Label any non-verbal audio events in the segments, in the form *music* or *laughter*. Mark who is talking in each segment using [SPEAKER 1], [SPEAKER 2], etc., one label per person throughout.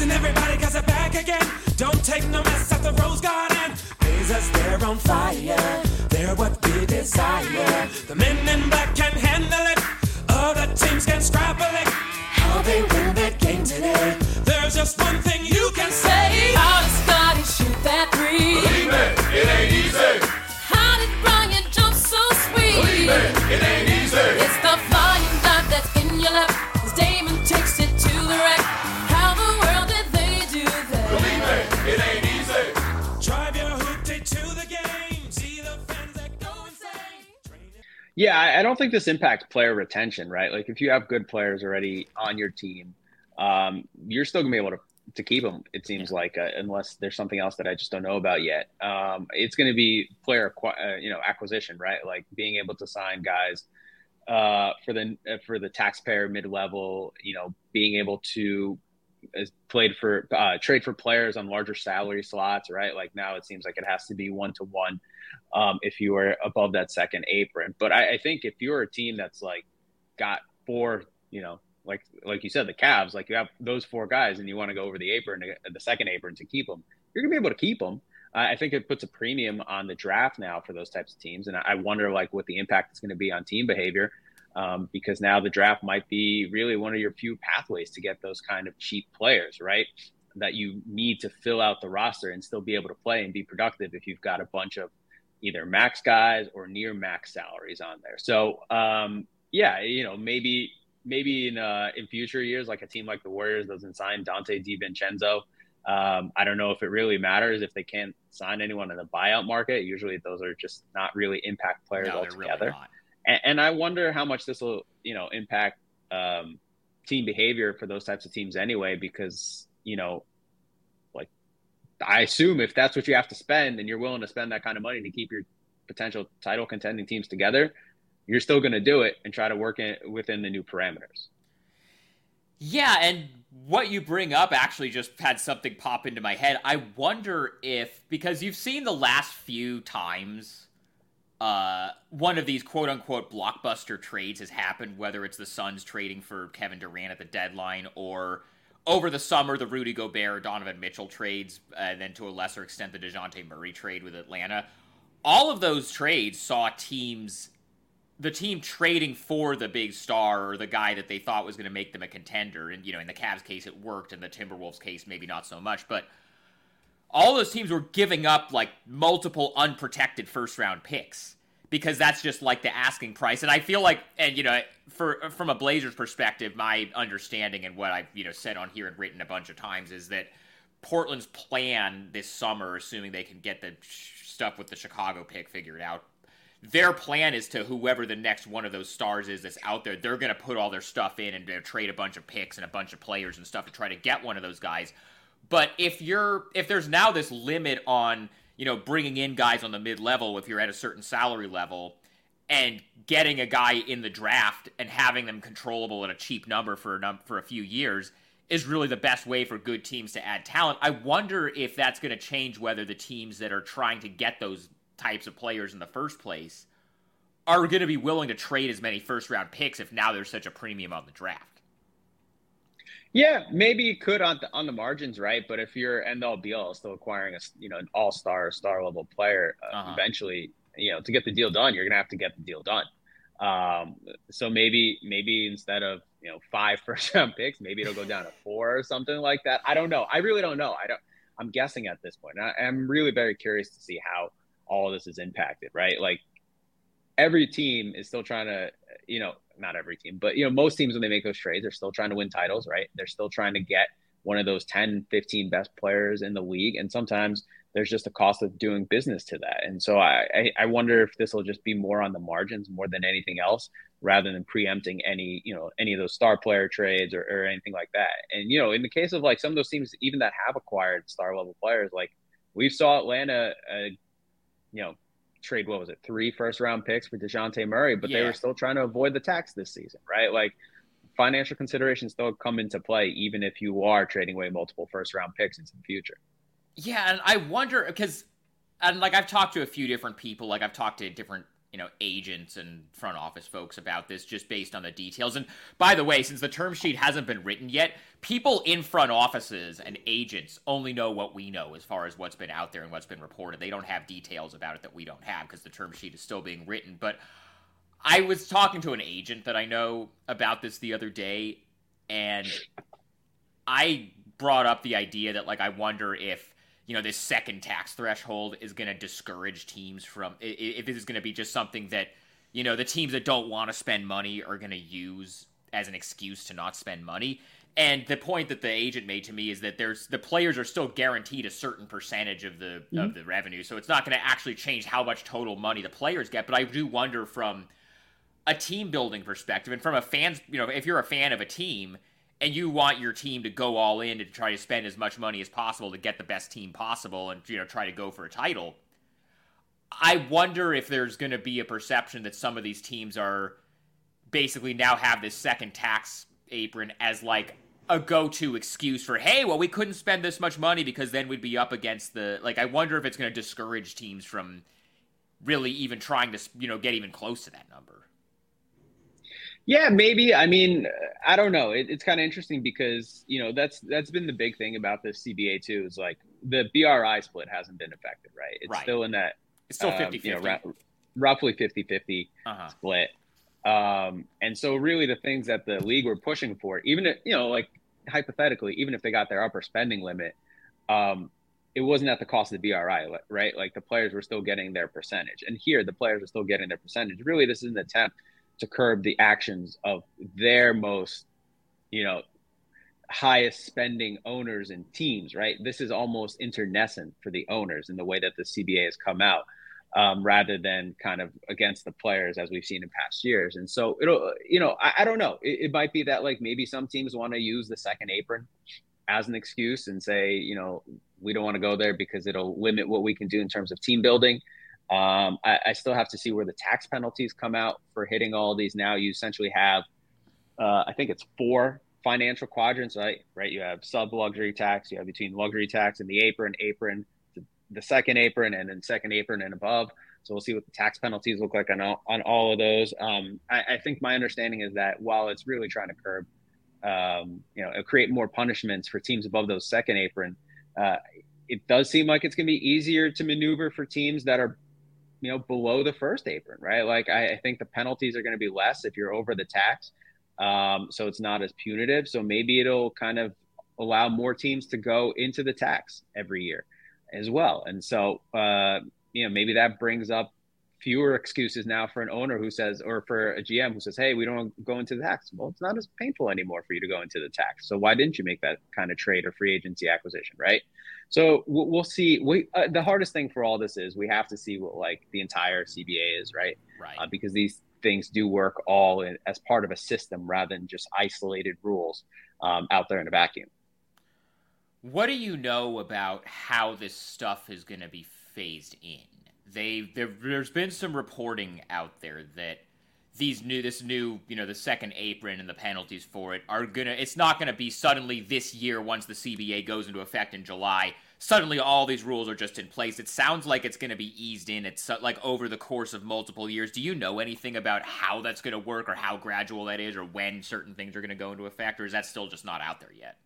[SPEAKER 1] Listen, everybody, cause they're back again. Don't take no mess at the Rose Garden. Blazers, they're on fire. They're what we desire. The men in black can handle it. Other teams can scrabble it. How they win that game today. There's just one thing
[SPEAKER 2] Yeah, I, I don't think this impacts player retention, right? Like if you have good players already on your team, um, you're still gonna be able to to keep them. It seems like, uh, unless there's something else that I just don't know about yet. Um, it's going to be player, uh, you know, acquisition, right? Like being able to sign guys uh, for the uh, for the taxpayer mid level. You know, being able to played for uh, trade for players on larger salary slots, right? Like now it seems like it has to be one to one um if you are above that second apron. But I, I think if you're a team that's like got four, you know, like like you said, the Cavs, like you have those four guys, and you want to go over the apron, the second apron to keep them, you're gonna be able to keep them. Uh, I think it puts a premium on the draft now for those types of teams, and I wonder like what the impact is going to be on team behavior, um, because now the draft might be really one of your few pathways to get those kind of cheap players, right? That you need to fill out the roster and still be able to play and be productive if you've got a bunch of either max guys or near max salaries on there. So um, yeah, you know maybe maybe in uh, in future years, like a team like the Warriors doesn't sign Donte DiVincenzo. Um, I don't know if it really matters if they can't sign anyone in the buyout market. Usually, those are just not really impact players
[SPEAKER 3] No,
[SPEAKER 2] altogether.
[SPEAKER 3] really.
[SPEAKER 2] And, and I wonder how much this will, you know, impact um, team behavior for those types of teams anyway. Because you know, like I assume if that's what you have to spend, and you're willing to spend that kind of money to keep your potential title contending teams together, you're still going to do it and try to work it within the new parameters.
[SPEAKER 3] Yeah, and what you bring up actually just had something pop into my head. I wonder if because you've seen the last few times uh, one of these quote unquote blockbuster trades has happened, whether it's the Suns trading for Kevin Durant at the deadline or over the summer the Rudy Gobert Donovan Mitchell trades, and then to a lesser extent the Dejounte Murray trade with Atlanta. All of those trades saw teams the team trading for the big star or the guy that they thought was going to make them a contender. And, you know, in the Cavs case, it worked. In the Timberwolves case, maybe not so much. But all those teams were giving up like multiple unprotected first round picks because that's just like the asking price. And I feel like, and, you know, for from a Blazers perspective, my understanding and what I've, you know, said on here and written a bunch of times is that Portland's plan this summer, assuming they can get the stuff with the Chicago pick figured out, their plan is to whoever the next one of those stars is that's out there, they're going to put all their stuff in and trade a bunch of picks and a bunch of players and stuff to try to get one of those guys. But if you're if there's now this limit on you know bringing in guys on the mid level if you're at a certain salary level and getting a guy in the draft and having them controllable at a cheap number for a num- for a few years is really the best way for good teams to add talent. I wonder if that's going to change whether the teams that are trying to get those types of players in the first place are going to be willing to trade as many first round picks if now there's such a premium on the draft.
[SPEAKER 2] Yeah, maybe you could on the, on the margins, right? But if you're end all be all still acquiring a you know an all star star level player, uh,
[SPEAKER 3] Uh-huh.
[SPEAKER 2] eventually you know to get the deal done, you're gonna have to get the deal done. Um, so maybe maybe instead of you know five *laughs* first round picks, maybe it'll go down to four or something like that. I don't know. I really don't know. I don't. I'm guessing at this point. I, I'm really very curious to see how all this is impacted, right? Like every team is still trying to, you know, not every team, but you know, most teams when they make those trades they're still trying to win titles, right? They're still trying to get one of those 10, 15 best players in the league. And sometimes there's just a cost of doing business to that. And so I, I, I wonder if this will just be more on the margins more than anything else, rather than preempting any, you know, any of those star player trades or, or anything like that. And, you know, in the case of like some of those teams, even that have acquired star level players, like we saw Atlanta, uh, you know, trade what was it three first round picks for Dejounte Murray, but they were still trying to avoid the tax this season, right? Like financial considerations still come into play, even if you are trading away multiple first round picks into the future.
[SPEAKER 3] Yeah, and I wonder because, and like I've talked to a few different people, like I've talked to different you know agents and front office folks about this just based on the details. And by the way since the term sheet hasn't been written yet people in front offices and agents only know what we know as far as what's been out there and what's been reported. They don't have details about it that we don't have because the term sheet is still being written. But i was talking to an agent that i know about this the other day and i brought up the idea that like i wonder if you know this second tax threshold is going to discourage teams from if this is going to be just something that you know the teams that don't want to spend money are going to use as an excuse to not spend money. And the point that the agent made to me is that there's the players are still guaranteed a certain percentage of the mm-hmm. of the revenue. So it's not going to actually change how much total money the players get. But i do wonder from a team building perspective and from a fans you know if you're a fan of a team and you want your team to go all in and try to spend as much money as possible to get the best team possible and you know try to go for a title i wonder if there's going to be a perception that some of these teams are basically now have this second tax apron as like a go-to excuse for hey well we couldn't spend this much money because then we'd be up against the like i wonder if it's going to discourage teams from really even trying to you know get even close to that number
[SPEAKER 2] yeah, maybe. I mean, I don't know. It, it's kind of interesting because you know that's that's been the big thing about this CBA too. Is like the BRI split hasn't been affected, right? It's
[SPEAKER 3] right.
[SPEAKER 2] still in that.
[SPEAKER 3] It's still 50 um,
[SPEAKER 2] you know, ra- roughly 50 50 uh-huh. split. Um, and so, really, the things that the league were pushing for, even if, you know, like hypothetically, even if they got their upper spending limit, um, it wasn't at the cost of the BRI, right? Like the players were still getting their percentage. And here, the players are still getting their percentage. Really, this is an attempt to curb the actions of their most, you know, highest spending owners and teams, right? This is almost internecine for the owners in the way that the CBA has come out, um, rather than kind of against the players as we've seen in past years. And so it'll, you know, I, I don't know. It, it might be that like maybe some teams want to use the second apron as an excuse and say, you know, we don't want to go there because it'll limit what we can do in terms of team building. Um, I, I, still have to see where the tax penalties come out for hitting all these. Now you essentially have, uh, I think it's four financial quadrants, right? Right. You have sub luxury tax. You have between luxury tax and the apron, apron, the, second apron, and then second apron and above. So we'll see what the tax penalties look like on all, on all of those. Um, I, I, think my understanding is that while it's really trying to curb, um, you know, create more punishments for teams above those second apron, uh, it does seem like it's going to be easier to maneuver for teams that are you know below the first apron right? Like i, I think the penalties are going to be less if you're over the tax um, so it's not as punitive. So maybe it'll kind of allow more teams to go into the tax every year as well. And so uh, you know maybe that brings up fewer excuses now for an owner who says or for a gm who says hey we don't go into the tax. Well it's not as painful anymore for you to go into the tax. So why didn't you make that kind of trade or free agency acquisition right so we'll see. We uh, the hardest thing for all this is we have to see what like the entire CBA is, right?
[SPEAKER 3] Right.
[SPEAKER 2] Uh, because these things do work all in, as part of a system rather than just isolated rules um, out there in a vacuum.
[SPEAKER 3] What do you know about how this stuff is going to be phased in? They there, there's been some reporting out there that these new this new you know the second apron and the penalties for it are gonna it's not gonna be suddenly this year once the CBA goes into effect in July suddenly all these rules are just in place. It sounds like it's gonna be eased in it's like over the course of multiple years. Do you know anything about how that's gonna work or how gradual that is or when certain things are gonna go into effect or is that still just not out there yet?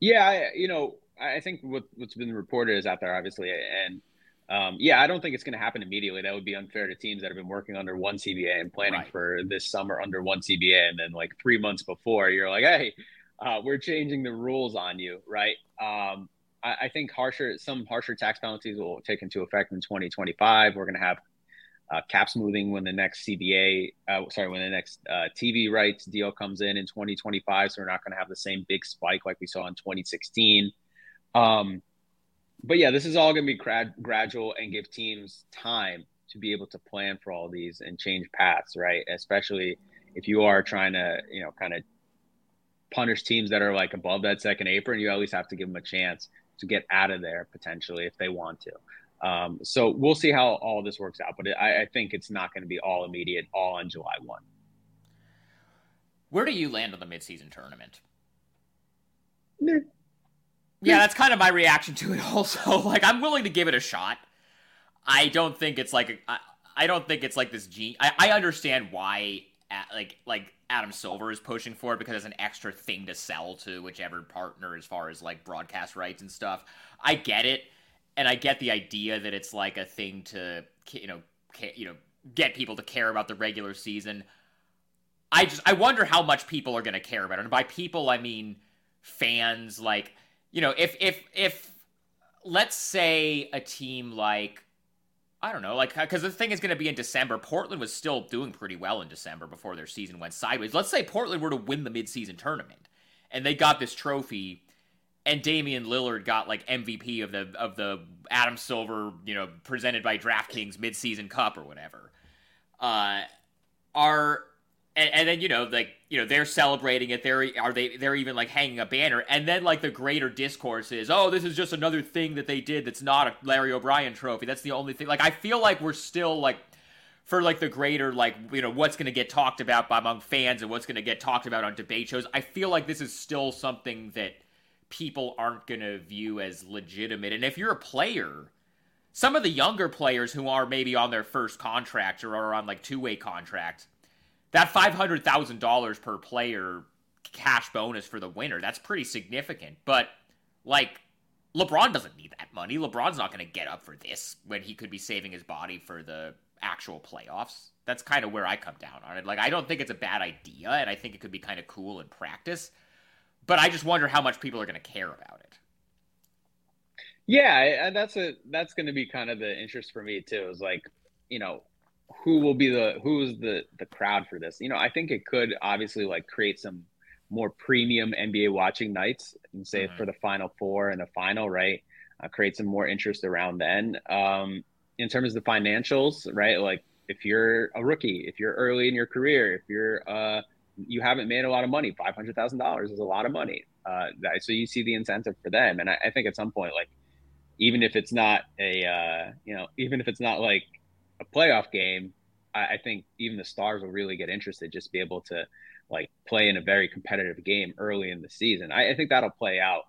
[SPEAKER 2] Yeah I, you know I think what, what's been reported is out there obviously and um, yeah, I don't think it's going to happen immediately. That would be unfair to teams that have been working under one CBA and planning right. for this summer under one CBA, and then like three months before, you're like, hey, uh, we're changing the rules on you, right? Um, I, I, think harsher, some harsher tax penalties will take into effect in 2025. We're going to have uh, cap smoothing when the next CBA, uh, sorry, when the next uh, TV rights deal comes in in 2025. So we're not going to have the same big spike like we saw in 2016. Um, but yeah, this is all going to be grad- gradual and give teams time to be able to plan for all these and change paths, right? Especially if you are trying to, you know, kind of punish teams that are like above that second apron, you at least have to give them a chance to get out of there potentially if they want to. Um, so we'll see how all this works out, but it, I, I, think it's not going to be all immediate, all on July 1.
[SPEAKER 3] Where do you land on the midseason tournament?
[SPEAKER 2] Yeah,
[SPEAKER 3] that's kind of my reaction to it. *laughs* Also, like I'm willing to give it a shot. I don't think it's like I, I don't think it's like this gene. I, I understand why, uh, like like Adam Silver is pushing for it because it's an extra thing to sell to whichever partner as far as like broadcast rights and stuff. I get it, and I get the idea that it's like a thing to you know you know get people to care about the regular season. I just I wonder how much people are going to care about it. And by people, I mean fans. Like you know, if if if let's say a team like I don't know, like because the thing is going to be in December. Portland was still doing pretty well in December before their season went sideways. Let's say Portland were to win the midseason tournament, and they got this trophy, and Damian Lillard got like MVP of the of the Adam Silver, you know, presented by DraftKings midseason cup or whatever. Uh, are and, and then you know like you know they're celebrating it. They're are they they're even like hanging a banner. And then like the greater discourse is oh this is just another thing that they did that's not a larry o'brien trophy. That's the only thing. Like i feel like we're still like for like the greater like you know what's going to get talked about among fans and what's going to get talked about on debate shows i feel like this is still something that people aren't going to view as legitimate. And if you're a player some of the younger players who are maybe on their first contract or are on like two-way contracts that $500,000 per player cash bonus for the winner, that's pretty significant. But, like, LeBron doesn't need that money. LeBron's not going to get up for this when he could be saving his body for the actual playoffs. That's kind of where I come down on it. Like, I don't think it's a bad idea, and I think it could be kind of cool in practice. But I just wonder how much people are going to care about it.
[SPEAKER 2] Yeah, that's a that's going to be kind of the interest for me too. Is like, you know, who will be the who's the the crowd for this? You know, I think it could obviously like create some more premium NBA watching nights and say mm-hmm. for the final four and the final, right? Uh, create some more interest around then. Um, in terms of the financials, right? Like if you're a rookie, if you're early in your career, if you're uh, you haven't made a lot of money, five hundred thousand dollars is a lot of money. Uh, that, so you see the incentive for them, and I, I, think at some point, like even if it's not a uh, you know, even if it's not like a playoff game, I, I think even the stars will really get interested, just be able to like play in a very competitive game early in the season. I, I think that'll play out.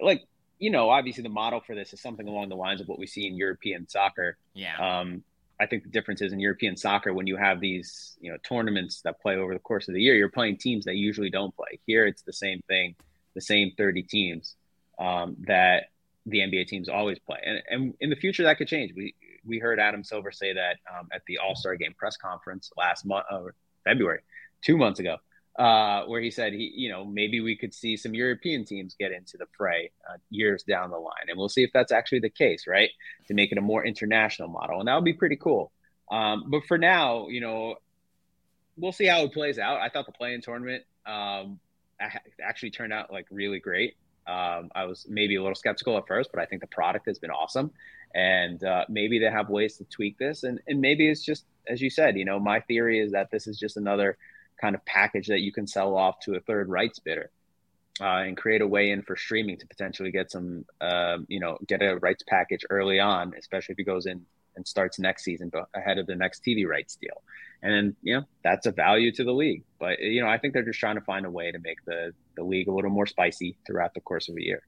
[SPEAKER 2] Like you know, obviously the model for this is something along the lines of what we see in European soccer.
[SPEAKER 3] Yeah.
[SPEAKER 2] Um, I think the difference is in European soccer when you have these, you know, tournaments that play over the course of the year, you're playing teams that usually don't play. Here, it's the same thing, the same 30 teams um, that the NBA teams always play, and and in the future that could change. We we heard Adam Silver say that um, at the All Star Game press conference last month, uh, February, two months ago, uh, where he said he, you know, maybe we could see some European teams get into the fray uh, years down the line, and we'll see if that's actually the case, right? To make it a more international model, and that would be pretty cool. Um, but for now, you know, we'll see how it plays out. I thought the play-in tournament um, actually turned out like really great. Um, I was maybe a little skeptical at first, but I think the product has been awesome and uh, maybe they have ways to tweak this. And, and maybe it's just as you said you know my theory is that this is just another kind of package that you can sell off to a third rights bidder uh, and create a way in for streaming to potentially get some uh, you know get a rights package early on especially if he goes in and starts next season ahead of the next tv rights deal. And you know that's a value to the league. But you know i think they're just trying to find a way to make the the league a little more spicy throughout the course of a year